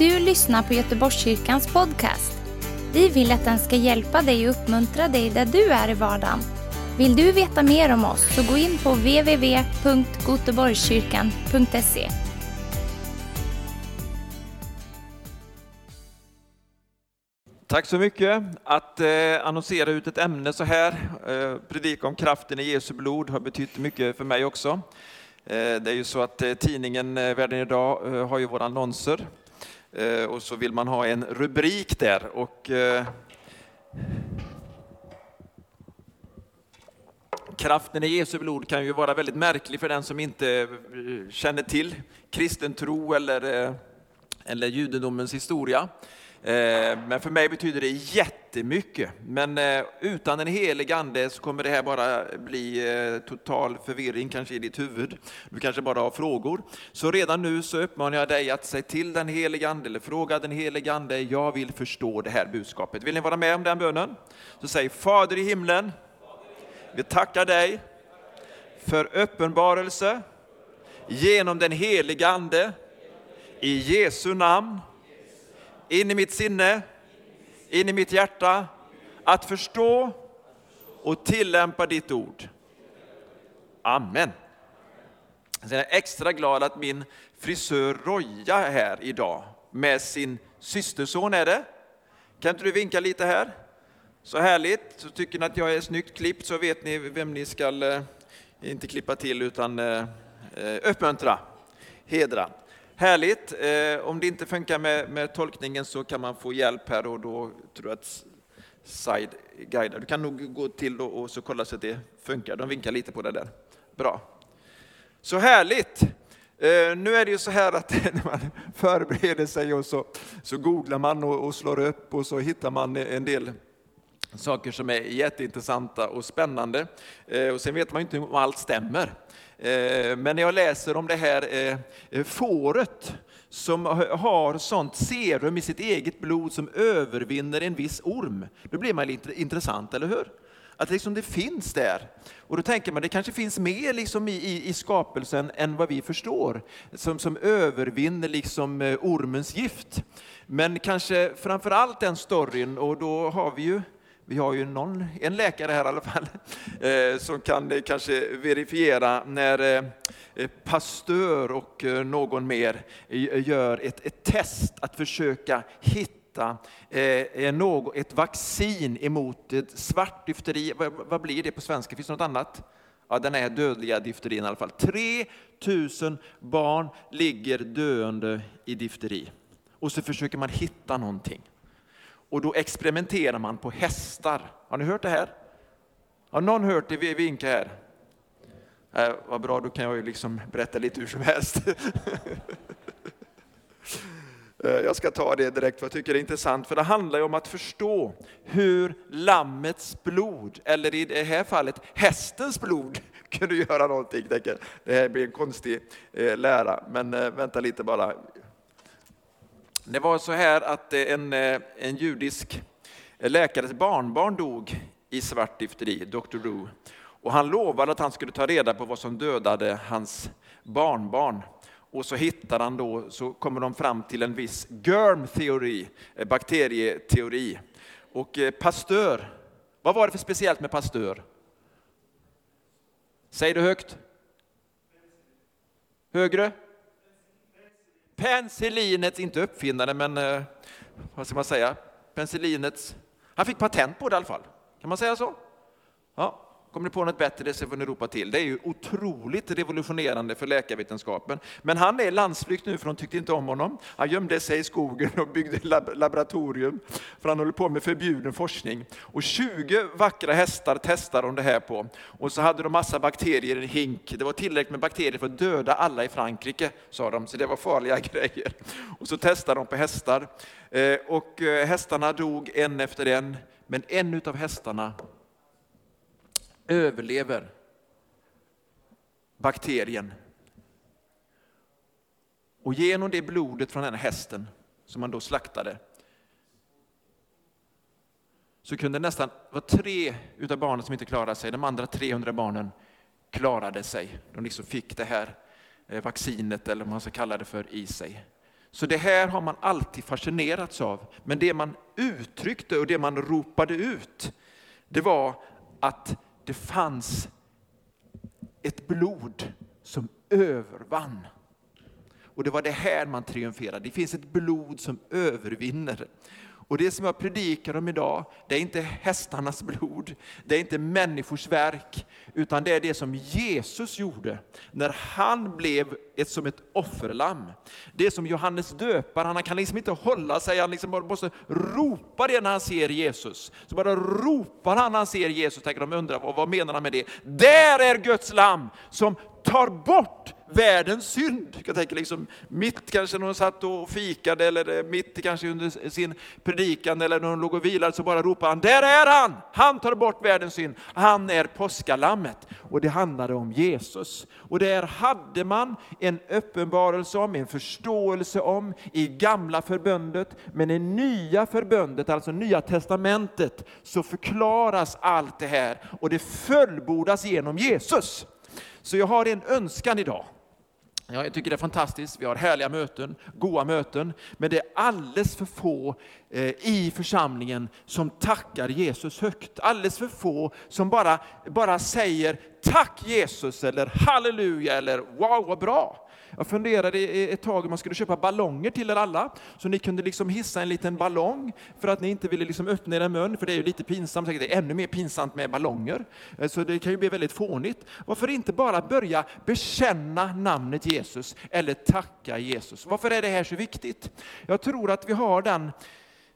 du lyssnar på Göteborgskyrkans podcast. Vi vill att den ska hjälpa dig och uppmuntra dig där du är i vardagen. Vill du veta mer om oss så gå in på www.goteborgskyrkan.se. Tack så mycket. Att eh, annonsera ut ett ämne så här, eh, predika om kraften i Jesu blod, har betytt mycket för mig också. Eh, det är ju så att eh, tidningen eh, Världen idag eh, har ju våra annonser Eh, och så vill man ha en rubrik där. Och, eh, Kraften i Jesu blod kan ju vara väldigt märklig för den som inte eh, känner till kristen tro eller, eh, eller judendomens historia. Eh, men för mig betyder det jättemycket. Men eh, utan den helige Ande så kommer det här bara bli eh, total förvirring kanske i ditt huvud. Du kanske bara har frågor. Så redan nu så uppmanar jag dig att säga till den helige Ande eller fråga den helige Ande, jag vill förstå det här budskapet. Vill ni vara med om den bönen? Så säg Fader i himlen, vi tackar dig för uppenbarelse genom den helige Ande i Jesu namn in i mitt sinne, in i mitt hjärta, att förstå och tillämpa ditt ord. Amen. Sen är jag extra glad att min frisör Roja är här idag med sin systerson är det. Kan inte du vinka lite här? Så härligt. Så tycker ni att jag är snyggt klippt så vet ni vem ni ska, eh, inte klippa till utan eh, eh uppmuntra, hedra. Härligt. Eh, om det inte funkar med, med tolkningen så kan man få hjälp här och då tror jag att Side guidar. Du kan nog gå till och, och så kolla så att det funkar. De vinkar lite på det där. Bra. Så härligt. Eh, nu är det ju så här att när man förbereder sig och så, så googlar man och, och slår upp och så hittar man en del saker som är jätteintressanta och spännande. Eh, och sen vet man ju inte om allt stämmer. Eh, men när jag läser om det här eh, eh, fåret som har sånt serum i sitt eget blod som övervinner en viss orm, då blir man lite intressant, eller hur? Att liksom det finns där. Och då tänker man det kanske finns mer liksom i, i, i skapelsen än vad vi förstår, som, som övervinner liksom ormens gift. Men kanske framför allt den storyn, och då har vi ju vi har ju någon, en läkare här i alla fall eh, som kan eh, kanske verifiera när eh, pastör och någon mer gör ett, ett test att försöka hitta något, ett vaccin emot ett svart difteri. Vad, vad blir det på svenska? Finns det något annat? Ja, den är dödliga difterin i alla fall. 3000 barn ligger döende i difteri. Och så försöker man hitta någonting. Och då experimenterar man på hästar. Har ni hört det här? Har någon hört det? vinka här. Äh, vad bra, då kan jag ju liksom berätta lite hur som helst. Äh, jag ska ta det direkt för jag tycker det är intressant, för det handlar ju om att förstå hur lammets blod, eller i det här fallet hästens blod, kunde göra någonting. Det här blir en konstig eh, lära, men eh, vänta lite bara. Det var så här att eh, en, eh, en judisk läkares barnbarn dog i svart difteri, Dr. Rue. Och han lovade att han skulle ta reda på vad som dödade hans barnbarn. Och så hittar han då, så kommer de fram till en viss germ-teori, eh, bakterieteori. Och Pasteur, vad var det för speciellt med Pasteur? Säg det högt. Högre? Penicillinets, inte uppfinnare, men eh, vad ska man säga? Penicillinets, han fick patent på det i alla fall. Kan man säga så? Ja. Kommer ni på något bättre så får ni ropa till. Det är ju otroligt revolutionerande för läkarvetenskapen. Men han är i landsflykt nu för de tyckte inte om honom. Han gömde sig i skogen och byggde lab laboratorium för han håller på med förbjuden forskning. Och 20 vackra hästar testade de det här på. Och så hade de massa bakterier i en hink. Det var tillräckligt med bakterier för att döda alla i Frankrike, sa de. Så det var farliga grejer. Och så testade de på hästar. Eh, och eh, hästarna dog en efter en. Men en av hästarna överlever bakterien. Och genom det blodet från den här hästen som man då slaktade så kunde nästan var tre utav barnen som inte klarade sig, de andra 300 barnen klarade sig. De liksom fick det här eh, vaccinet, eller vad man ska kalla det för, i sig. Så det här har man alltid fascinerats av. Men det man uttryckte och det man ropade ut, det var att det fanns ett blod som övervann. Och det var det här man triumferade. Det finns ett blod som övervinner. Och det som jag predikar om idag, det är inte hästarnas blod, det är inte människors verk, utan det är det som Jesus gjorde när han blev ett, som ett offerlamm. Det som Johannes döparen, han kan liksom inte hålla sig, han liksom bara måste ropa det när han ser Jesus. Så bara ropar han när han ser Jesus, tänker de undrar vad, vad menar han med det? Där är Guds lamm som tar bort världens synd. Jag tänker liksom mitt kanske när hon satt och fikade eller mitt kanske under sin predikan eller när hon låg och vilade så bara ropade han, där är han! Han tar bort världens synd. Han är påskalammet. Och det handlade om Jesus. Och där hade man en uppenbarelse om, en förståelse om i gamla förbundet. Men i nya förbundet, alltså nya testamentet, så förklaras allt det här och det fullbordas genom Jesus. Så jag har en önskan idag. Jag tycker det är fantastiskt, vi har härliga möten, goda möten, men det är alldeles för få Eh, i församlingen som tackar Jesus högt. Alldeles för få som bara, bara säger tack Jesus eller halleluja eller wow vad bra. Jag funderade ett tag om man skulle köpa ballonger till er alla, så ni kunde liksom hissa en liten ballong för att ni inte ville liksom öppna er mun, för det är ju lite pinsamt, säkert det är ännu mer pinsamt med ballonger. Eh, så det kan ju bli väldigt fånigt. Varför inte bara börja bekänna namnet Jesus eller tacka Jesus? Varför är det här så viktigt? Jag tror att vi har den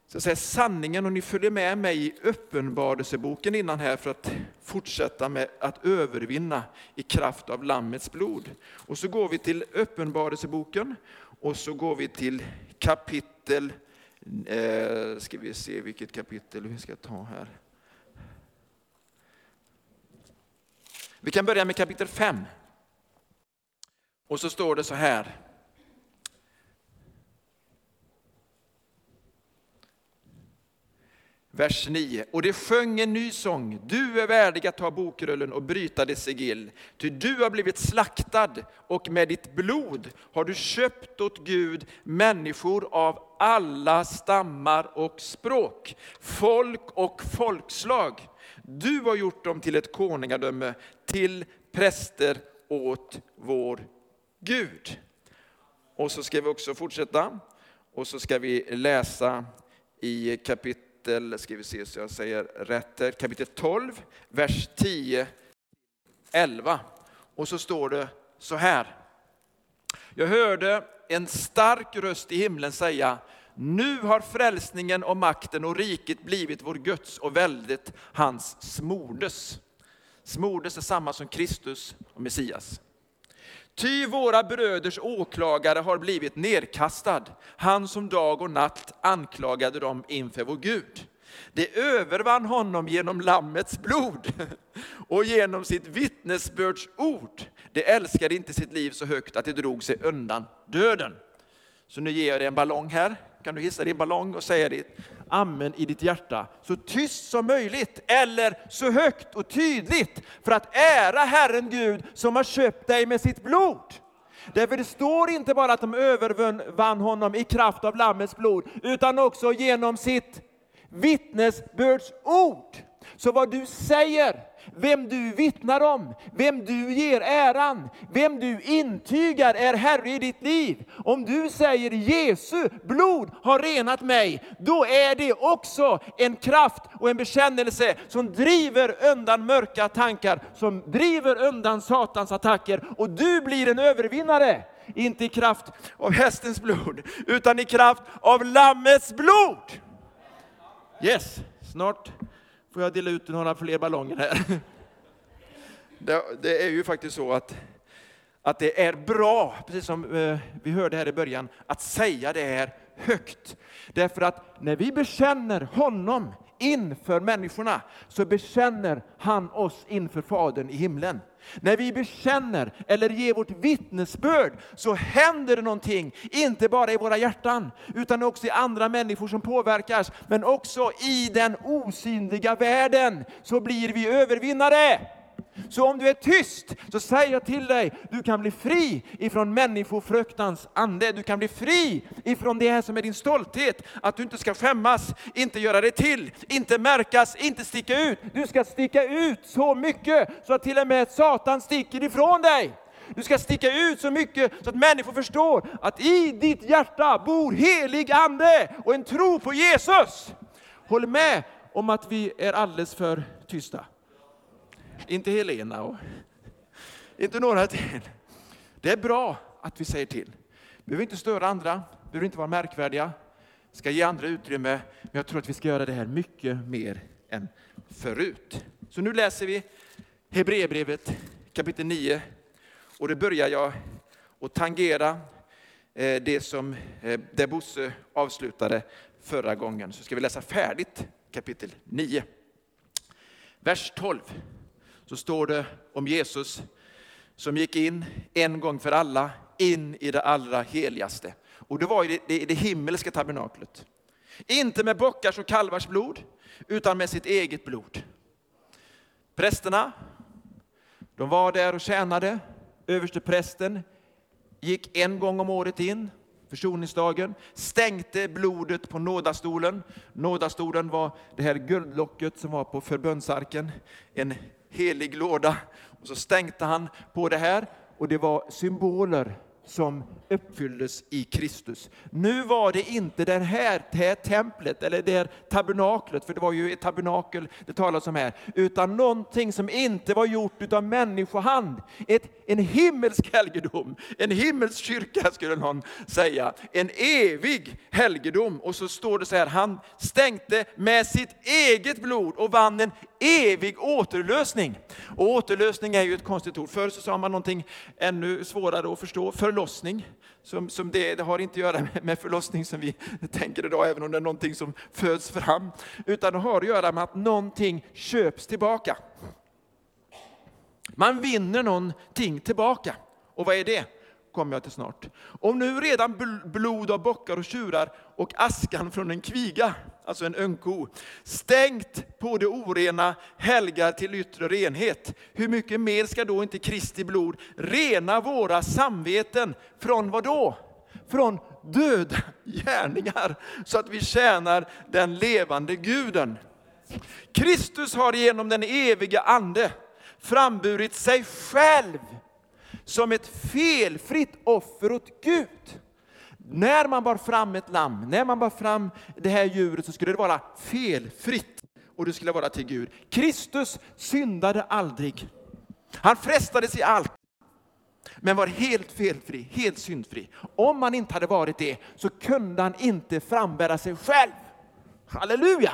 så att säga, sanningen och ni följer med mig i Uppenbarelseboken innan här för att fortsätta med att övervinna i kraft av Lammets blod. Och så går vi till Uppenbarelseboken och så går vi till kapitel, eh, ska vi se vilket kapitel vi ska ta här. Vi kan börja med kapitel 5. Och så står det så här. Vers 9. Och det sjöng en ny sång. Du är värdig att ta bokrullen och bryta dess sigill. Ty du har blivit slaktad och med ditt blod har du köpt åt Gud människor av alla stammar och språk, folk och folkslag. Du har gjort dem till ett konungadöme, till präster åt vår Gud. Och så ska vi också fortsätta och så ska vi läsa i kapitel kapitel, ska vi se så jag säger rätt kapitel 12, vers 10, 11. Och så står det så här. Jag hörde en stark röst i himlen säga, nu har frälsningen och makten och riket blivit vår Guds och väldet hans smordes. Smordes är samma som Kristus och Messias. Ty våra bröders åklagare har blivit nedkastad, han som dag och natt anklagade dem inför vår Gud. Det övervann honom genom Lammets blod och genom sitt vittnesbörds ord. Det älskade inte sitt liv så högt att det drog sig undan döden. Så nu ger jag dig en ballong här. Kan du hissa din ballong och säga ditt amen i ditt hjärta så tyst som möjligt eller så högt och tydligt för att ära Herren Gud som har köpt dig med sitt blod. Därför det står inte bara att de övervann honom i kraft av Lammets blod utan också genom sitt vittnesbördsord. Så vad du säger, vem du vittnar om, vem du ger äran, vem du intygar är Herre i ditt liv. Om du säger Jesu blod har renat mig, då är det också en kraft och en bekännelse som driver undan mörka tankar, som driver undan Satans attacker och du blir en övervinnare. Inte i kraft av hästens blod, utan i kraft av Lammets blod. Yes, snart får jag dela ut några fler ballonger här. Det, det är ju faktiskt så att, att det är bra, precis som eh, vi hörde här i början, att säga det här högt. Därför att när vi bekänner honom inför människorna så bekänner han oss inför Fadern i himlen. När vi bekänner eller ger vårt vittnesbörd så händer det någonting, inte bara i våra hjärtan, utan också i andra människor som påverkas, men också i den osynliga världen så blir vi övervinnare. Så om du är tyst så säger jag till dig, du kan bli fri ifrån människofruktans ande. Du kan bli fri ifrån det här som är din stolthet. Att du inte ska skämmas, inte göra det till, inte märkas, inte sticka ut. Du ska sticka ut så mycket så att till och med Satan sticker ifrån dig. Du ska sticka ut så mycket så att människor förstår att i ditt hjärta bor helig ande och en tro på Jesus. Håll med om att vi är alldeles för tysta. Inte Helena och inte några till. Det är bra att vi säger till. Vi behöver inte störa andra, vi behöver inte vara märkvärdiga, Vi ska ge andra utrymme, men jag tror att vi ska göra det här mycket mer än förut. Så nu läser vi Hebreerbrevet kapitel 9 och då börjar jag att tangera eh, det som eh, där Bosse avslutade förra gången. Så ska vi läsa färdigt kapitel 9. Vers 12 så står det om Jesus som gick in en gång för alla in i det allra heligaste. Och det var i det, det, det himmelska tabernaklet. Inte med bockars och kalvars blod, utan med sitt eget blod. Prästerna, de var där och tjänade. Överste prästen gick en gång om året in, försoningsdagen, stänkte blodet på nådastolen. Nådastolen var det här guldlocket som var på förbönsarken. en helig låda. Och så stänkte han på det här och det var symboler som uppfylldes i Kristus. Nu var det inte det här, det här templet eller det här tabernaklet, för det var ju ett tabernakel det talas om här, utan någonting som inte var gjort utav människohand. Ett, en himmelsk helgedom, en himmelsk kyrka skulle någon säga, en evig helgedom. Och så står det så här, han stänkte med sitt eget blod och vann en evig återlösning. Och återlösning är ju ett konstigt ord. Förr så sa man någonting ännu svårare att förstå, förlossning. Som, som det, det, har inte att göra med, med förlossning som vi tänker idag, även om det är någonting som föds fram. Utan det har att göra med att någonting köps tillbaka. Man vinner någonting tillbaka. Och vad är det? Kommer jag till snart. Om nu redan blod av bockar och tjurar och askan från en kviga, alltså en ungko, stängt på det orena helgar till yttre renhet. Hur mycket mer ska då inte Kristi blod rena våra samveten från vad då? Från döda gärningar, så att vi tjänar den levande guden. Kristus har genom den eviga ande framburit sig själv som ett felfritt offer åt Gud. När man bar fram ett lamm, när man bar fram det här djuret så skulle det vara felfritt och det skulle vara till Gud. Kristus syndade aldrig. Han frestades i allt, men var helt felfri, helt syndfri. Om han inte hade varit det så kunde han inte frambära sig själv. Halleluja!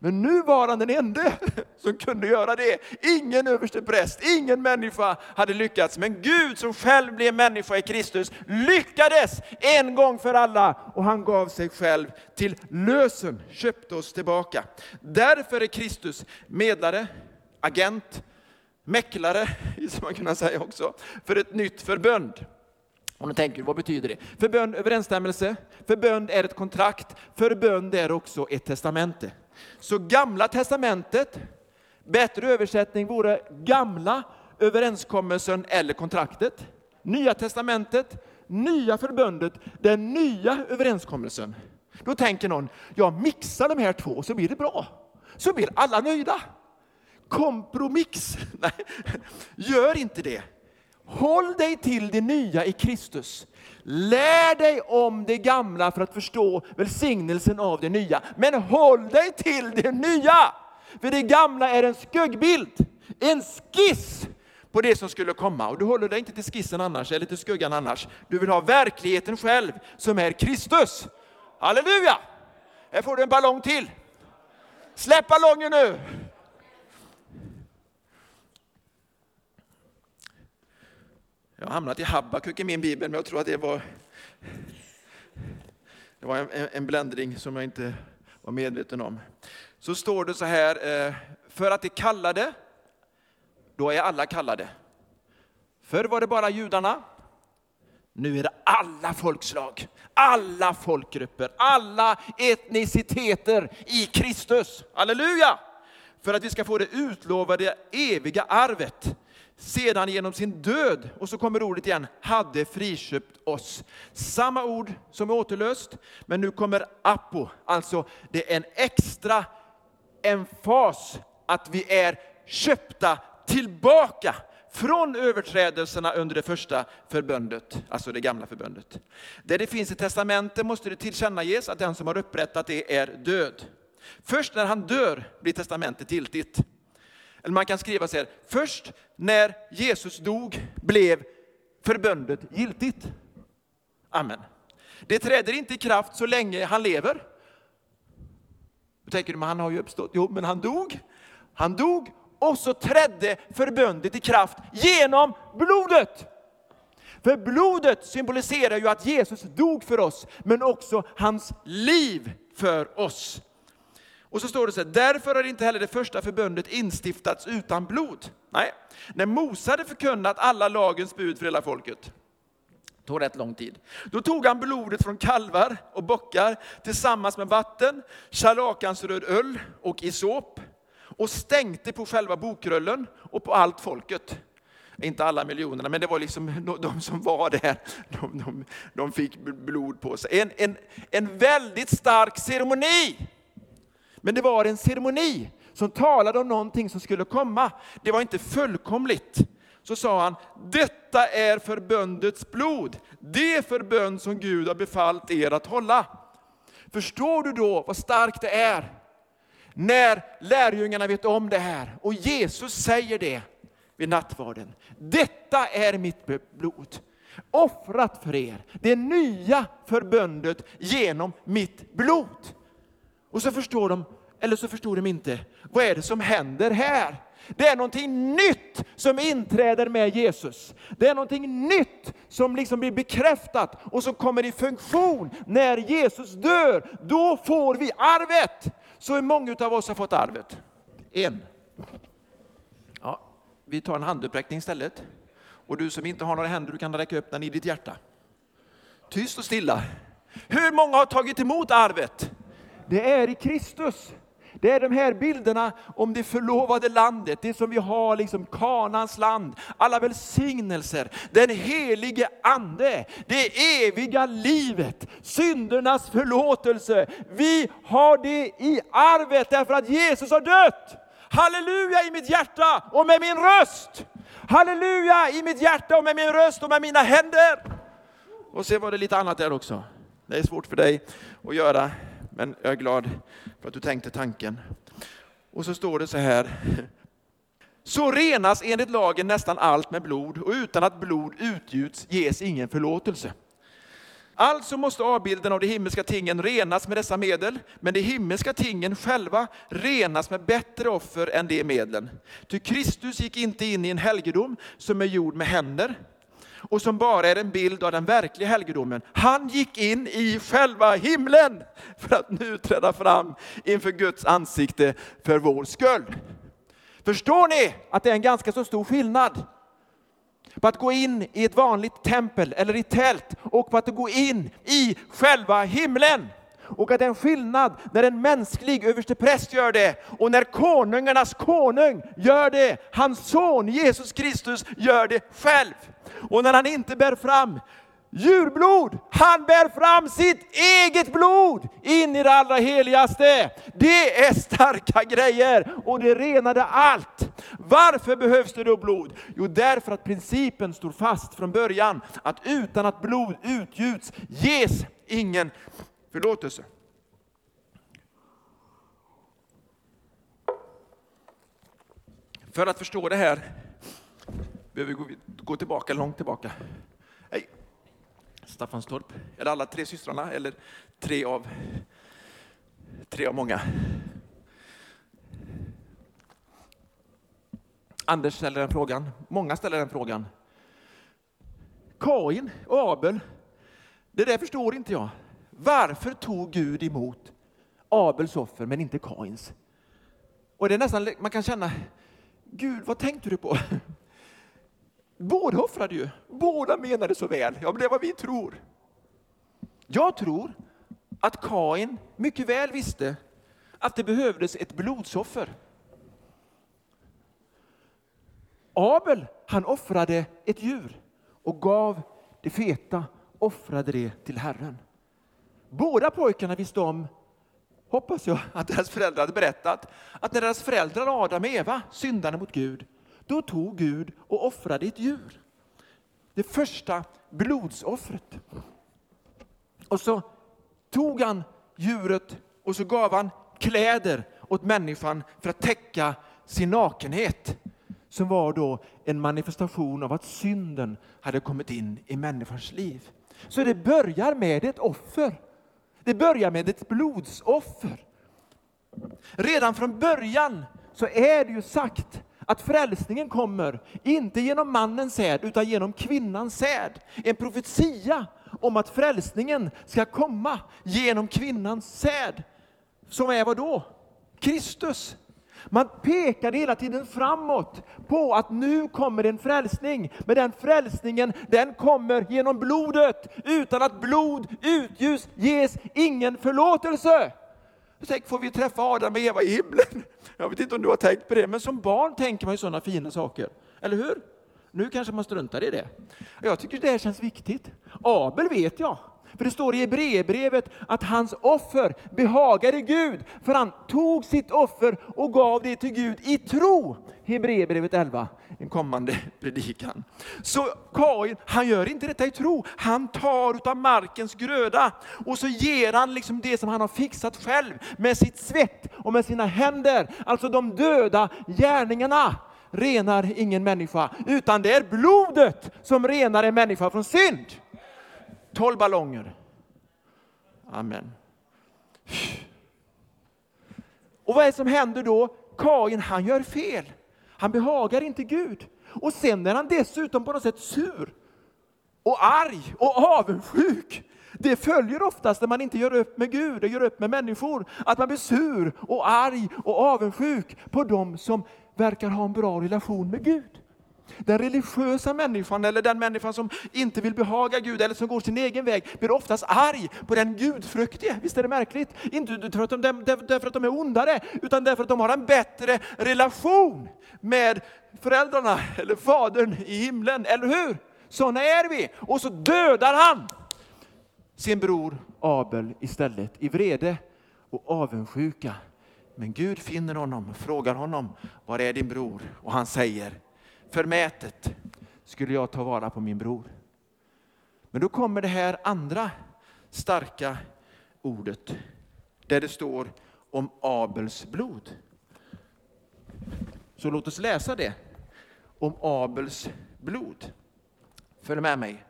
Men nu var han den enda som kunde göra det. Ingen överste präst, ingen människa hade lyckats. Men Gud som själv blev människa i Kristus lyckades en gång för alla och han gav sig själv till lösen, köpte oss tillbaka. Därför är Kristus medlare, agent, mäklare, som man kunna säga också, för ett nytt förbund. Och nu tänker du, vad betyder det? Förbund överensstämmelse, förbund är ett kontrakt, förbund är också ett testamente. Så gamla testamentet, bättre översättning vore gamla överenskommelsen eller kontraktet. Nya testamentet, nya förbundet, den nya överenskommelsen. Då tänker någon, jag mixar de här två så blir det bra. Så blir alla nöjda. Kompromiss. Nej, gör inte det. Håll dig till det nya i Kristus. Lär dig om det gamla för att förstå välsignelsen av det nya. Men håll dig till det nya! För det gamla är en skuggbild, en skiss på det som skulle komma. Och du håller dig inte till skissen annars, eller till skuggan annars. Du vill ha verkligheten själv, som är Kristus. Halleluja! Här får du en ballong till. Släpp ballongen nu! Jag har hamnat i Habakuk i min bibel, men jag tror att det var, det var en, en bländring som jag inte var medveten om. Så står det så här, eh, för att det kallade, då är alla kallade. Förr var det bara judarna, nu är det alla folkslag, alla folkgrupper, alla etniciteter i Kristus. Halleluja! för att vi ska få det utlovade eviga arvet. Sedan genom sin död, och så kommer ordet igen, hade friköpt oss. Samma ord som är återlöst, men nu kommer apo, alltså det är en extra emfas att vi är köpta tillbaka från överträdelserna under det första förbundet, alltså det gamla förbundet. Där det finns ett testamente måste det tillkännages att den som har upprättat det är död. Först när han dör blir testamentet giltigt. Eller man kan skriva så här, först när Jesus dog blev förbundet giltigt. Amen. Det träder inte i kraft så länge han lever. Då tänker du, men han har ju uppstått. Jo, men han dog. Han dog och så trädde förbundet i kraft genom blodet. För blodet symboliserar ju att Jesus dog för oss, men också hans liv för oss. Och så står det så här, därför har inte heller det första förbundet instiftats utan blod. Nej, när Mose hade förkunnat alla lagens bud för hela folket, tog rätt lång tid. Då tog han blodet från kalvar och bockar tillsammans med vatten, scharlakansröd öl och isop och stänkte på själva bokrullen och på allt folket. Inte alla miljonerna, men det var liksom de som var där. De, de, de fick blod på sig. En, en, en väldigt stark ceremoni. Men det var en ceremoni som talade om någonting som skulle komma. Det var inte fullkomligt. Så sa han, detta är förbundets blod, det förbund som Gud har befallt er att hålla. Förstår du då vad starkt det är? När lärjungarna vet om det här och Jesus säger det vid nattvarden. Detta är mitt blod, offrat för er. Det nya förbundet genom mitt blod. Och så förstår de, eller så förstår de inte, vad är det som händer här? Det är någonting nytt som inträder med Jesus. Det är någonting nytt som liksom blir bekräftat och som kommer i funktion när Jesus dör. Då får vi arvet. Så hur många av oss har fått arvet? En. Ja, vi tar en handuppräckning istället. Och du som inte har några händer, du kan räcka upp den i ditt hjärta. Tyst och stilla. Hur många har tagit emot arvet? Det är i Kristus. Det är de här bilderna om det förlovade landet, det som vi har, liksom Kanans land, alla välsignelser, den helige Ande, det eviga livet, syndernas förlåtelse. Vi har det i arvet därför att Jesus har dött. Halleluja i mitt hjärta och med min röst. Halleluja i mitt hjärta och med min röst och med mina händer. Och sen var det lite annat där också. Det är svårt för dig att göra men jag är glad för att du tänkte tanken. Och så står det så här. Så renas enligt lagen nästan allt med blod och utan att blod utgjuts ges ingen förlåtelse. Alltså måste avbilden av de himmelska tingen renas med dessa medel, men de himmelska tingen själva renas med bättre offer än de medlen. Ty Kristus gick inte in i en helgedom som är gjord med händer, och som bara är en bild av den verkliga helgedomen. Han gick in i själva himlen för att nu träda fram inför Guds ansikte för vår skull. Förstår ni att det är en ganska så stor skillnad på att gå in i ett vanligt tempel eller i tält och på att gå in i själva himlen? Och att det är en skillnad när en mänsklig överstepräst gör det och när konungarnas konung gör det. Hans son Jesus Kristus gör det själv. Och när han inte bär fram djurblod, han bär fram sitt eget blod in i det allra heligaste. Det är starka grejer och det renade allt. Varför behövs det då blod? Jo, därför att principen står fast från början att utan att blod utgjuts ges ingen förlåtelse. För att förstå det här behöver vi gå Gå tillbaka, långt tillbaka. Hej! Staffanstorp. Är det alla tre systrarna eller tre av, tre av många? Anders ställer den frågan. Många ställer den frågan. Kain och Abel, det där förstår inte jag. Varför tog Gud emot Abels offer men inte Kains? Och det är nästan, man kan känna, Gud vad tänkte du på? Båda offrade ju, båda menade så väl. Ja, men det är vad vi tror. Jag tror att Kain mycket väl visste att det behövdes ett blodsoffer. Abel, han offrade ett djur och gav det feta, offrade det till Herren. Båda pojkarna visste om, hoppas jag, att deras föräldrar hade berättat att när deras föräldrar Adam och Eva syndade mot Gud, då tog Gud och offrade ett djur. Det första blodsoffret. Och så tog han djuret och så gav han kläder åt människan för att täcka sin nakenhet som var då en manifestation av att synden hade kommit in i människans liv. Så det börjar med ett offer. Det börjar med ett blodsoffer. Redan från början så är det ju sagt att frälsningen kommer, inte genom mannens säd, utan genom kvinnans säd. En profetia om att frälsningen ska komma genom kvinnans säd. Som är vad då? Kristus. Man pekade hela tiden framåt på att nu kommer en frälsning. Men den frälsningen den kommer genom blodet. Utan att blod utljus ges ingen förlåtelse. Tänk, får vi träffa Adam och Eva i himlen? Jag vet inte om du har tänkt på det, men som barn tänker man ju sådana fina saker. Eller hur? Nu kanske man struntar i det. Jag tycker det känns viktigt. Abel vet jag. För det står i Hebreerbrevet att hans offer behagade Gud, för han tog sitt offer och gav det till Gud i tro. Hebreerbrevet 11, en kommande predikan. Så Kain, han gör inte detta i tro, han tar utav markens gröda och så ger han liksom det som han har fixat själv med sitt svett och med sina händer, alltså de döda gärningarna renar ingen människa, utan det är blodet som renar en människa från synd. 12 ballonger. Amen. Och vad är det som händer då? Kain, han gör fel. Han behagar inte Gud. Och sen är han dessutom på något sätt sur och arg och avundsjuk. Det följer oftast när man inte gör upp med Gud och gör upp med människor, att man blir sur och arg och avundsjuk på dem som verkar ha en bra relation med Gud. Den religiösa människan eller den människan som inte vill behaga Gud eller som går sin egen väg blir oftast arg på den gudfruktige. Visst är det märkligt? Inte för att de, därför att de är ondare, utan därför att de har en bättre relation med föräldrarna eller fadern i himlen, eller hur? Sådana är vi. Och så dödar han sin bror Abel istället i vrede och avundsjuka. Men Gud finner honom och frågar honom, var är din bror? Och han säger, förmätet skulle jag ta vara på min bror. Men då kommer det här andra starka ordet där det står om Abels blod. Så låt oss läsa det om Abels blod. Följ med mig.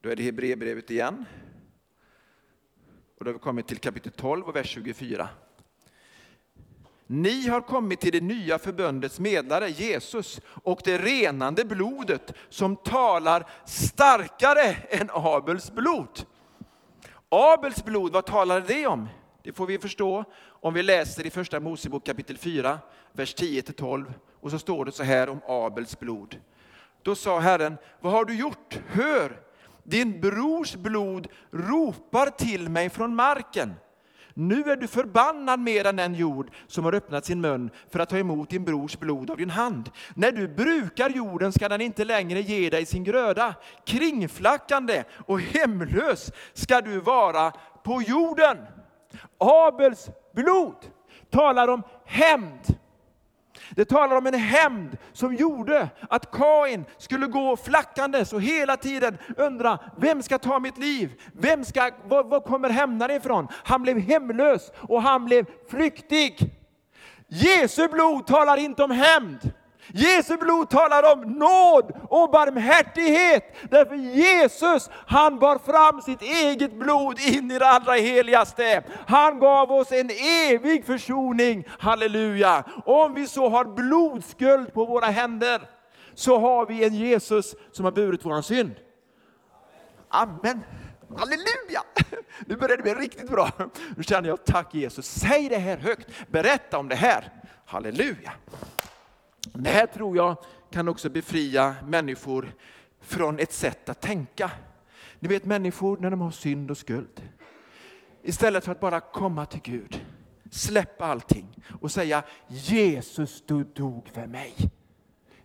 Då är det Hebreerbrevet igen. Och då har vi kommit till kapitel 12 och vers 24. Ni har kommit till det nya förbundets medlare, Jesus, och det renande blodet som talar starkare än Abels blod. Abels blod, vad talar det om? Det får vi förstå om vi läser i första Mosebok kapitel 4, vers 10-12. Och så står det så här om Abels blod. Då sa Herren, vad har du gjort? Hör, din brors blod ropar till mig från marken. Nu är du förbannad mer än den jord som har öppnat sin mun för att ta emot din brors blod av din hand. När du brukar jorden ska den inte längre ge dig sin gröda. Kringflackande och hemlös ska du vara på jorden. Abels blod talar om hämnd. Det talar om en hämnd som gjorde att Kain skulle gå flackandes och hela tiden undra, vem ska ta mitt liv? Vem ska, var, var kommer hämnaren ifrån? Han blev hemlös och han blev flyktig. Jesu blod talar inte om hämnd. Jesu blod talar om nåd och barmhärtighet. Därför Jesus, han bar fram sitt eget blod in i det allra heligaste. Han gav oss en evig försoning. Halleluja! Om vi så har blodskuld på våra händer, så har vi en Jesus som har burit vår synd. Amen. Halleluja! Nu börjar det bli riktigt bra. Nu känner jag, tack Jesus. Säg det här högt. Berätta om det här. Halleluja. Det här tror jag kan också befria människor från ett sätt att tänka. Ni vet människor när de har synd och skuld. Istället för att bara komma till Gud, släppa allting och säga Jesus du dog för mig.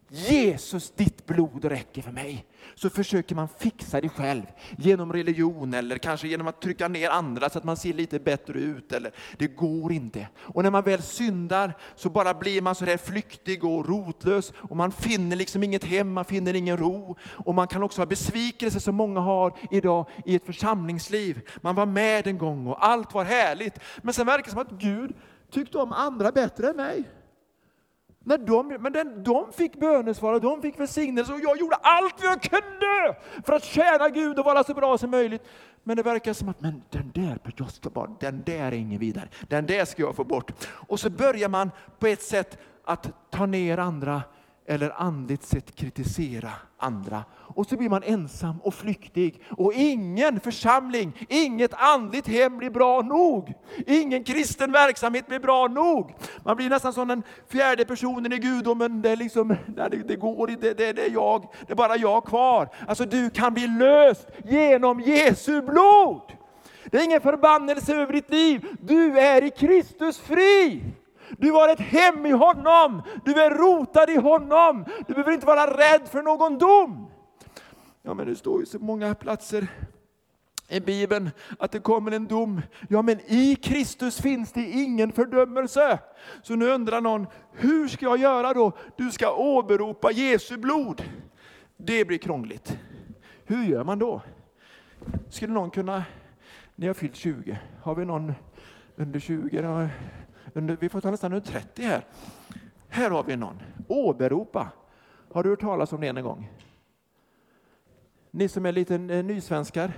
Jesus, ditt blod räcker för mig. Så försöker man fixa det själv genom religion eller kanske genom att trycka ner andra så att man ser lite bättre ut. Eller, det går inte. Och när man väl syndar så bara blir man så där flyktig och rotlös och man finner liksom inget hem, man finner ingen ro. Och man kan också ha besvikelse som många har idag i ett församlingsliv. Man var med en gång och allt var härligt. Men sen verkar det som att Gud tyckte om andra bättre än mig. När de, men den, de fick bönesvar och de fick välsignelse och jag gjorde allt jag kunde för att tjäna Gud och vara så bra som möjligt. Men det verkar som att men den där, jag ska bara, den där är ingen vidare. Den där ska jag få bort. Och så börjar man på ett sätt att ta ner andra eller andligt sett kritisera andra. Och så blir man ensam och flyktig. Och ingen församling, inget andligt hem blir bra nog. Ingen kristen verksamhet blir bra nog. Man blir nästan som den fjärde personen i gudomen. Det, är liksom, det, det går inte, det, det, är jag, det är bara jag kvar. Alltså du kan bli löst genom Jesu blod. Det är ingen förbannelse över ditt liv. Du är i Kristus fri. Du har ett hem i honom. Du är rotad i honom. Du behöver inte vara rädd för någon dom. Ja, men det står ju så många platser i Bibeln att det kommer en dom. Ja, men i Kristus finns det ingen fördömelse. Så nu undrar någon, hur ska jag göra då? Du ska åberopa Jesu blod. Det blir krångligt. Hur gör man då? Skulle någon kunna, ni har fyllt 20, har vi någon under 20? Under, vi får ta nästan under 30 här. Här har vi någon. Åberopa. Har du hört talas om det en gång? Ni som är lite eh, nysvenskar.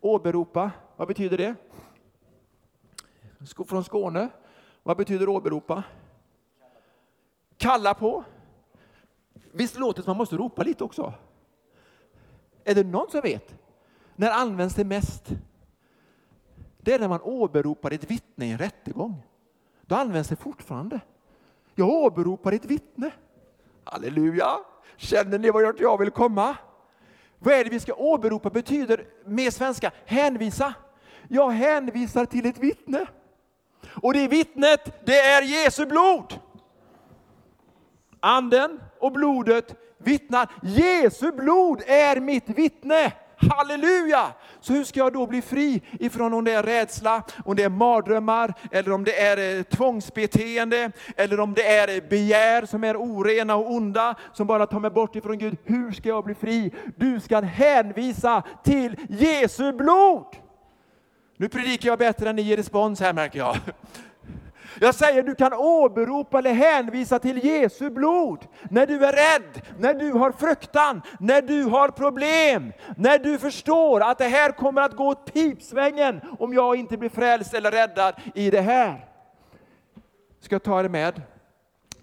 Åberopa, vad betyder det? Från Skåne. Vad betyder åberopa? Kalla på. Visst låter det som man måste ropa lite också? Är det någon som vet? När används det mest? Det är när man åberopar ett vittne i en rättegång då används det fortfarande. Jag åberopar ett vittne. Halleluja! Känner ni vart jag vill komma? Vad är det vi ska åberopa betyder med svenska hänvisa. Jag hänvisar till ett vittne. Och det vittnet, det är Jesu blod. Anden och blodet vittnar. Jesu blod är mitt vittne. Halleluja! Så hur ska jag då bli fri ifrån om det är rädsla, om det är mardrömmar, eller om det är eh, tvångsbeteende, eller om det är eh, begär som är orena och onda, som bara tar mig bort ifrån Gud. Hur ska jag bli fri? Du ska hänvisa till Jesu blod! Nu predikar jag bättre än ni ger respons här märker jag. Jag säger du kan åberopa eller hänvisa till Jesu blod. När du är rädd, när du har fruktan, när du har problem, när du förstår att det här kommer att gå åt pipsvängen om jag inte blir frälst eller räddad i det här. Ska jag ta er med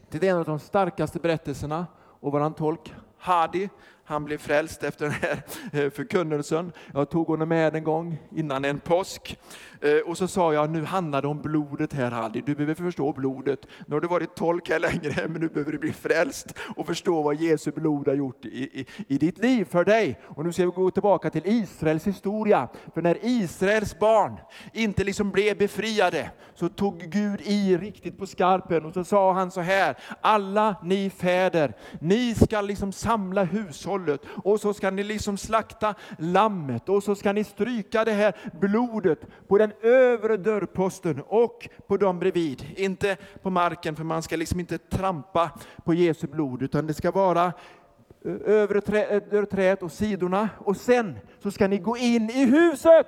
till en av de starkaste berättelserna och våran tolk Hadi, han blev frälst efter den här eh, förkunnelsen. Jag tog honom med en gång innan en påsk. Eh, och så sa jag, nu handlar det om blodet här Halli, du behöver förstå blodet. Nu har du varit tolk här längre, men nu behöver du bli frälst och förstå vad Jesu blod har gjort i, i, i ditt liv för dig. Och nu ska vi gå tillbaka till Israels historia. För när Israels barn inte liksom blev befriade, så tog Gud i riktigt på skarpen och så sa han så här, alla ni fäder, ni ska liksom samla hållet och så ska ni liksom slakta lammet och så ska ni stryka det här blodet på den övre dörrposten och på dem bredvid. Inte på marken, för man ska liksom inte trampa på Jesu blod, utan det ska vara eh, övre trä, eh, dörrträet och sidorna. Och sen så ska ni gå in i huset.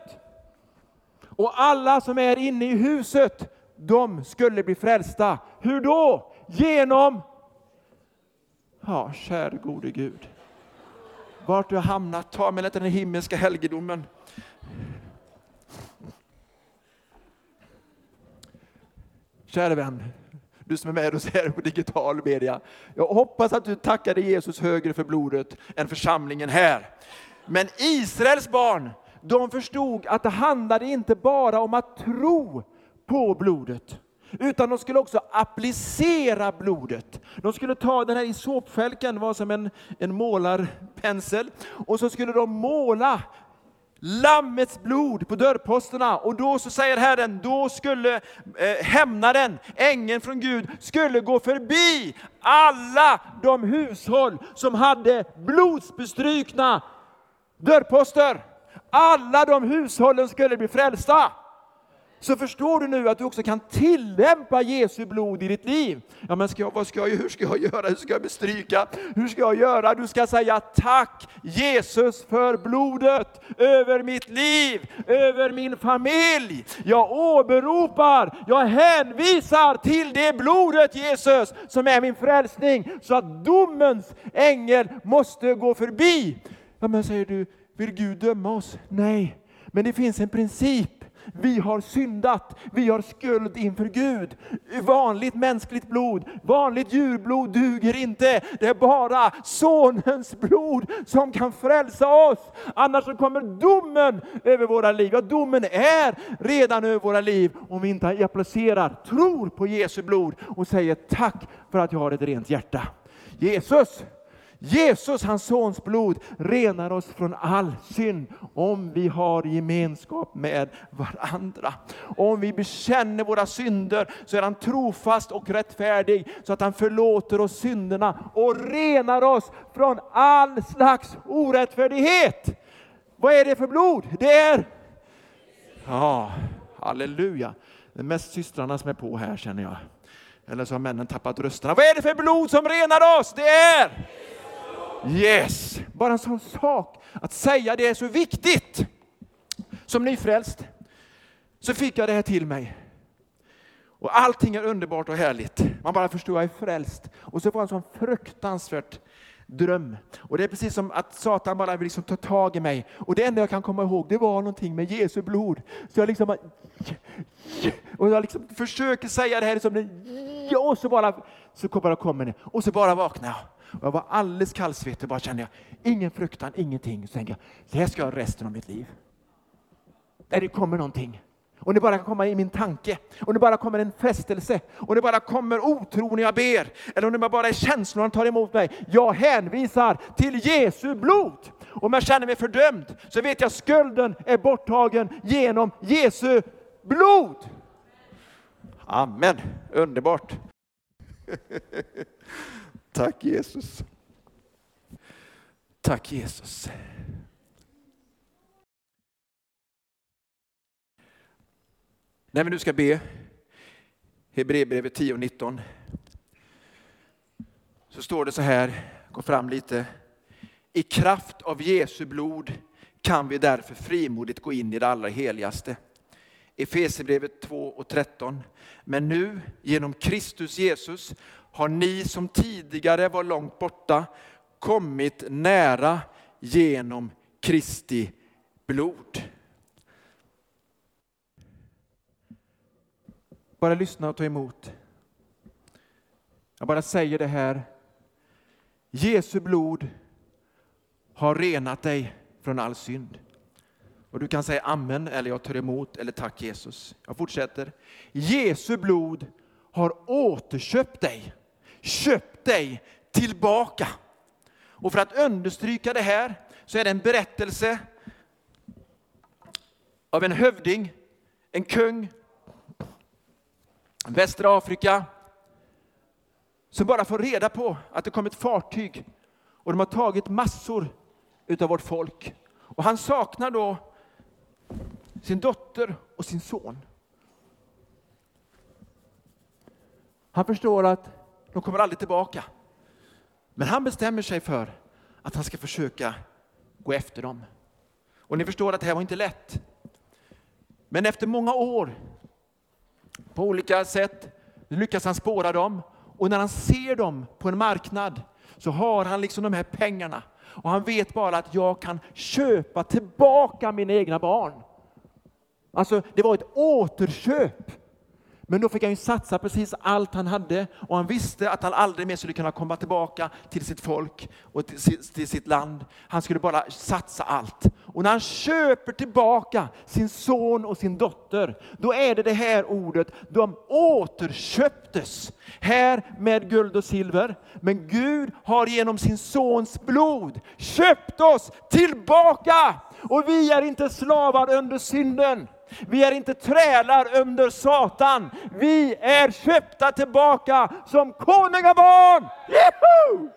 Och alla som är inne i huset, de skulle bli frälsta. Hur då? Genom Ja, käre gode Gud. Vart du har hamnat, ta mig till den himmelska helgedomen. Kära vän, du som är med oss här på digital media. Jag hoppas att du tackade Jesus högre för blodet än församlingen här. Men Israels barn, de förstod att det handlade inte bara om att tro på blodet, utan de skulle också applicera blodet. De skulle ta den här isopfälken, var som en, en målarpensel, och så skulle de måla Lammets blod på dörrposterna och då så säger Herren, då skulle eh, hämnaren, ängeln från Gud, skulle gå förbi alla de hushåll som hade blodsbestrykna dörrposter. Alla de hushållen skulle bli frälsta så förstår du nu att du också kan tillämpa Jesu blod i ditt liv. Ja, men ska jag, vad ska jag, hur ska jag göra? Hur ska jag bestryka? Hur ska jag göra? Du ska säga tack Jesus för blodet över mitt liv, över min familj. Jag åberopar, jag hänvisar till det blodet Jesus som är min frälsning så att domens ängel måste gå förbi. Ja, men säger du, vill Gud döma oss? Nej, men det finns en princip vi har syndat, vi har skuld inför Gud. Vanligt mänskligt blod, vanligt djurblod duger inte. Det är bara Sonens blod som kan frälsa oss. Annars så kommer domen över våra liv. Ja, domen är redan över våra liv om vi inte applicerar, tror på Jesu blod och säger tack för att jag har ett rent hjärta. Jesus, Jesus, hans sons blod, renar oss från all synd om vi har gemenskap med varandra. Om vi bekänner våra synder så är han trofast och rättfärdig så att han förlåter oss synderna och renar oss från all slags orättfärdighet. Vad är det för blod? Det är... Ja, halleluja. Det är mest systrarna som är på här känner jag. Eller så har männen tappat rösterna. Vad är det för blod som renar oss? Det är... Yes! Bara en sån sak, att säga det är så viktigt. Som nyfrälst så fick jag det här till mig. Och allting är underbart och härligt. Man bara förstår, jag är frälst. Och så får jag en sån fruktansvärt dröm. Och det är precis som att Satan bara vill liksom ta tag i mig. Och det enda jag kan komma ihåg, det var någonting med Jesu blod. Så jag liksom, och jag liksom försöker säga det här som och så bara, så bara kommer det. Och så bara vaknar jag. Och jag var alldeles kallsvettig och bara kände jag, ingen fruktan, ingenting. Så tänkte jag, det här ska jag resten av mitt liv. Där det kommer någonting. Och det bara kan komma i min tanke, och det bara kommer en frestelse, och det bara kommer otro när jag ber, eller om det bara är känslor han tar emot mig. Jag hänvisar till Jesu blod. Om jag känner mig fördömd så vet jag att skulden är borttagen genom Jesu blod. Amen, underbart. Tack Jesus. Tack Jesus. När vi nu ska be Hebreerbrevet 10 och 19 så står det så här, gå fram lite. I kraft av Jesu blod kan vi därför frimodigt gå in i det allra heligaste. Efesierbrevet 2 och 13. Men nu genom Kristus Jesus har ni som tidigare var långt borta kommit nära genom Kristi blod. Bara lyssna och ta emot. Jag bara säger det här. Jesu blod har renat dig från all synd. Och du kan säga amen eller jag tar emot eller tack Jesus. Jag fortsätter. Jesu blod har återköpt dig köpt dig tillbaka. Och för att understryka det här så är det en berättelse av en hövding, en kung, västra Afrika, som bara får reda på att det kom ett fartyg och de har tagit massor utav vårt folk. Och han saknar då sin dotter och sin son. Han förstår att de kommer aldrig tillbaka. Men han bestämmer sig för att han ska försöka gå efter dem. Och ni förstår att det här var inte lätt. Men efter många år, på olika sätt, lyckas han spåra dem. Och när han ser dem på en marknad så har han liksom de här pengarna. Och han vet bara att jag kan köpa tillbaka mina egna barn. Alltså, det var ett återköp. Men då fick han ju satsa precis allt han hade och han visste att han aldrig mer skulle kunna komma tillbaka till sitt folk och till sitt land. Han skulle bara satsa allt. Och när han köper tillbaka sin son och sin dotter, då är det det här ordet, de återköptes. Här med guld och silver. Men Gud har genom sin sons blod köpt oss tillbaka Och vi är inte slavar under synden. Vi är inte trälar under Satan. Vi är köpta tillbaka som konungabarn! Yahoo!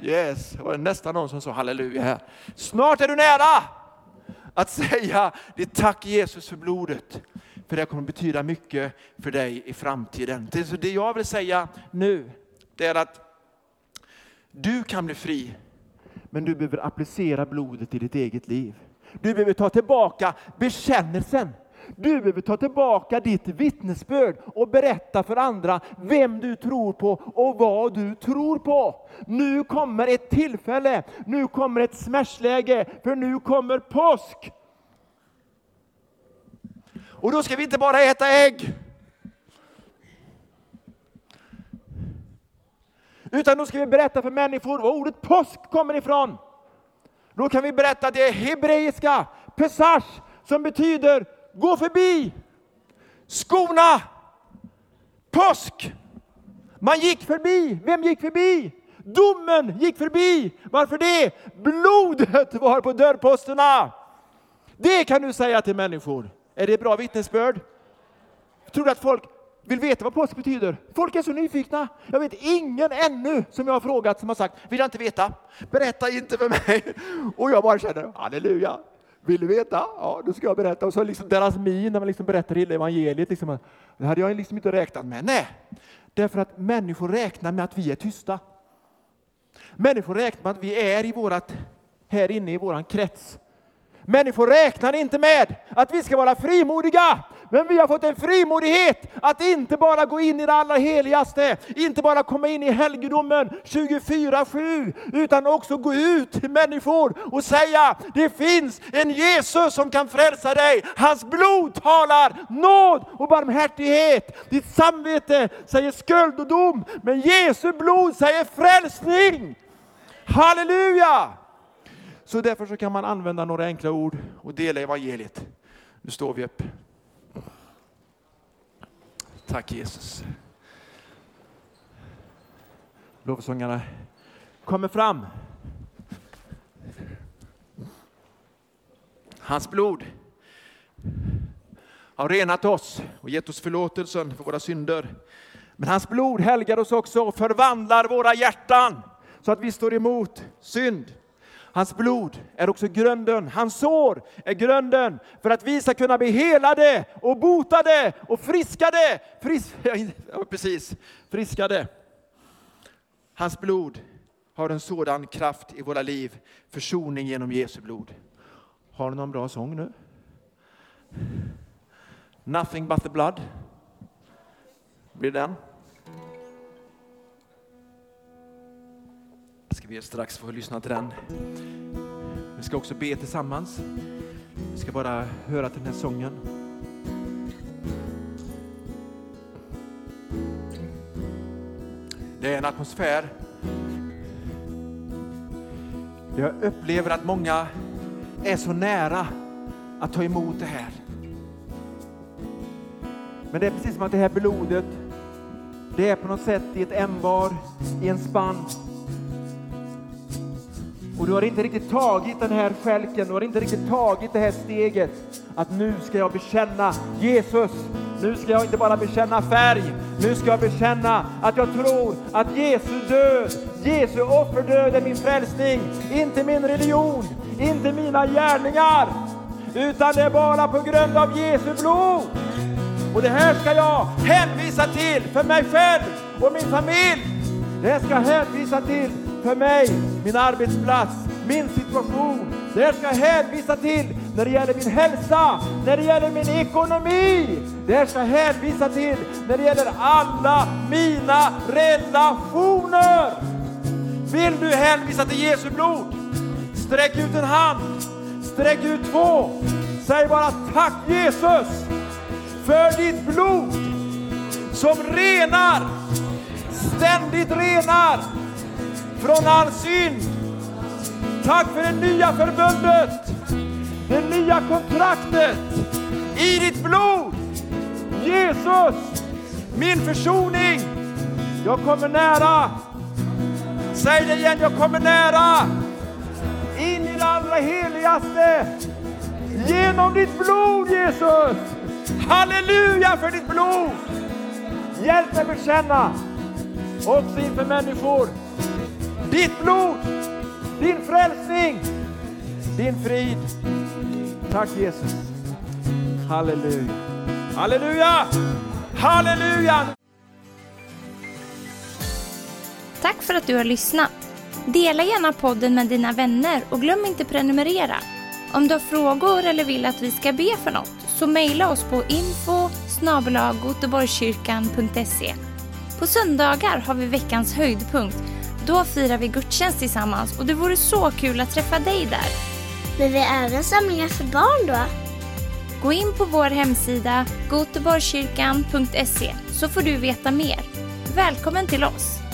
Yes, det var nästan någon som sa halleluja här. Snart är du nära att säga det tack Jesus för blodet. För det kommer betyda mycket för dig i framtiden. Det jag vill säga nu, det är att du kan bli fri, men du behöver applicera blodet i ditt eget liv. Du behöver ta tillbaka bekännelsen. Du behöver ta tillbaka ditt vittnesbörd och berätta för andra vem du tror på och vad du tror på. Nu kommer ett tillfälle, nu kommer ett smärtsläge, för nu kommer påsk. Och då ska vi inte bara äta ägg. Utan då ska vi berätta för människor var ordet påsk kommer ifrån. Då kan vi berätta det hebreiska pesach som betyder gå förbi, skona, påsk. Man gick förbi. Vem gick förbi? Domen gick förbi. Varför det? Blodet var på dörrposterna. Det kan du säga till människor. Är det bra vittnesbörd? Tror du att folk vill veta vad påsk betyder? Folk är så nyfikna. Jag vet ingen ännu som jag har frågat som har sagt, vill jag inte veta? Berätta inte för mig. Och jag bara känner, halleluja. Vill du veta? Ja, då ska jag berätta. Och så liksom deras min när man liksom berättar hela evangeliet. Liksom, det hade jag liksom inte räknat med. Nej, därför att människor räknar med att vi är tysta. Människor räknar med att vi är i vårat, här inne i våran krets. Människor räknar inte med att vi ska vara frimodiga. Men vi har fått en frimodighet att inte bara gå in i det allra heligaste, inte bara komma in i helgedomen 24-7, utan också gå ut till människor och säga, det finns en Jesus som kan frälsa dig. Hans blod talar nåd och barmhärtighet. Ditt samvete säger skuld och dom, men Jesu blod säger frälsning. Halleluja! Så därför så kan man använda några enkla ord och dela evangeliet. Nu står vi upp. Tack Jesus. Lovsångarna kommer fram. Hans blod har renat oss och gett oss förlåtelsen för våra synder. Men hans blod helgar oss också och förvandlar våra hjärtan så att vi står emot synd. Hans blod är också grunden, hans sår är grunden för att vi ska kunna bli helade och botade och friskade. Fris ja, precis, friskade. Hans blod har en sådan kraft i våra liv, försoning genom Jesu blod. Har du någon bra sång nu? Nothing but the blood. Blir den? Ska vi strax få lyssna till den. Vi ska också be tillsammans. Vi ska bara höra till den här sången. Det är en atmosfär jag upplever att många är så nära att ta emot det här. Men det är precis som att det här blodet, det är på något sätt i ett ämbar, i en spann och du har inte riktigt tagit den här skälken, du har inte riktigt tagit det här steget att nu ska jag bekänna Jesus. Nu ska jag inte bara bekänna färg, nu ska jag bekänna att jag tror att Jesu död, Jesu offerdöd är min frälsning. Inte min religion, inte mina gärningar, utan det är bara på grund av Jesu blod. Och det här ska jag hänvisa till för mig själv och min familj. Det här ska jag hänvisa till för mig, min arbetsplats, min situation. Det jag ska hänvisa till när det gäller min hälsa, när det gäller min ekonomi. Det jag ska hänvisa till när det gäller alla mina relationer. Vill du hänvisa till Jesu blod? Sträck ut en hand, sträck ut två. Säg bara tack Jesus för ditt blod som renar, ständigt renar från all synd. Tack för det nya förbundet, det nya kontraktet i ditt blod. Jesus, min försoning. Jag kommer nära. Säg det igen, jag kommer nära. In i det allra heligaste. Genom ditt blod Jesus. Halleluja för ditt blod. Hjälp mig bekänna också inför människor. Ditt blod, din frälsning, din frid. Tack Jesus. Halleluja. Halleluja! Halleluja! Tack för att du har lyssnat. Dela gärna podden med dina vänner och glöm inte prenumerera. Om du har frågor eller vill att vi ska be för något så mejla oss på info På söndagar har vi veckans höjdpunkt. Då firar vi gudstjänst tillsammans och det vore så kul att träffa dig där. Men vi har även samlingar för barn då? Gå in på vår hemsida goteborgskyrkan.se så får du veta mer. Välkommen till oss!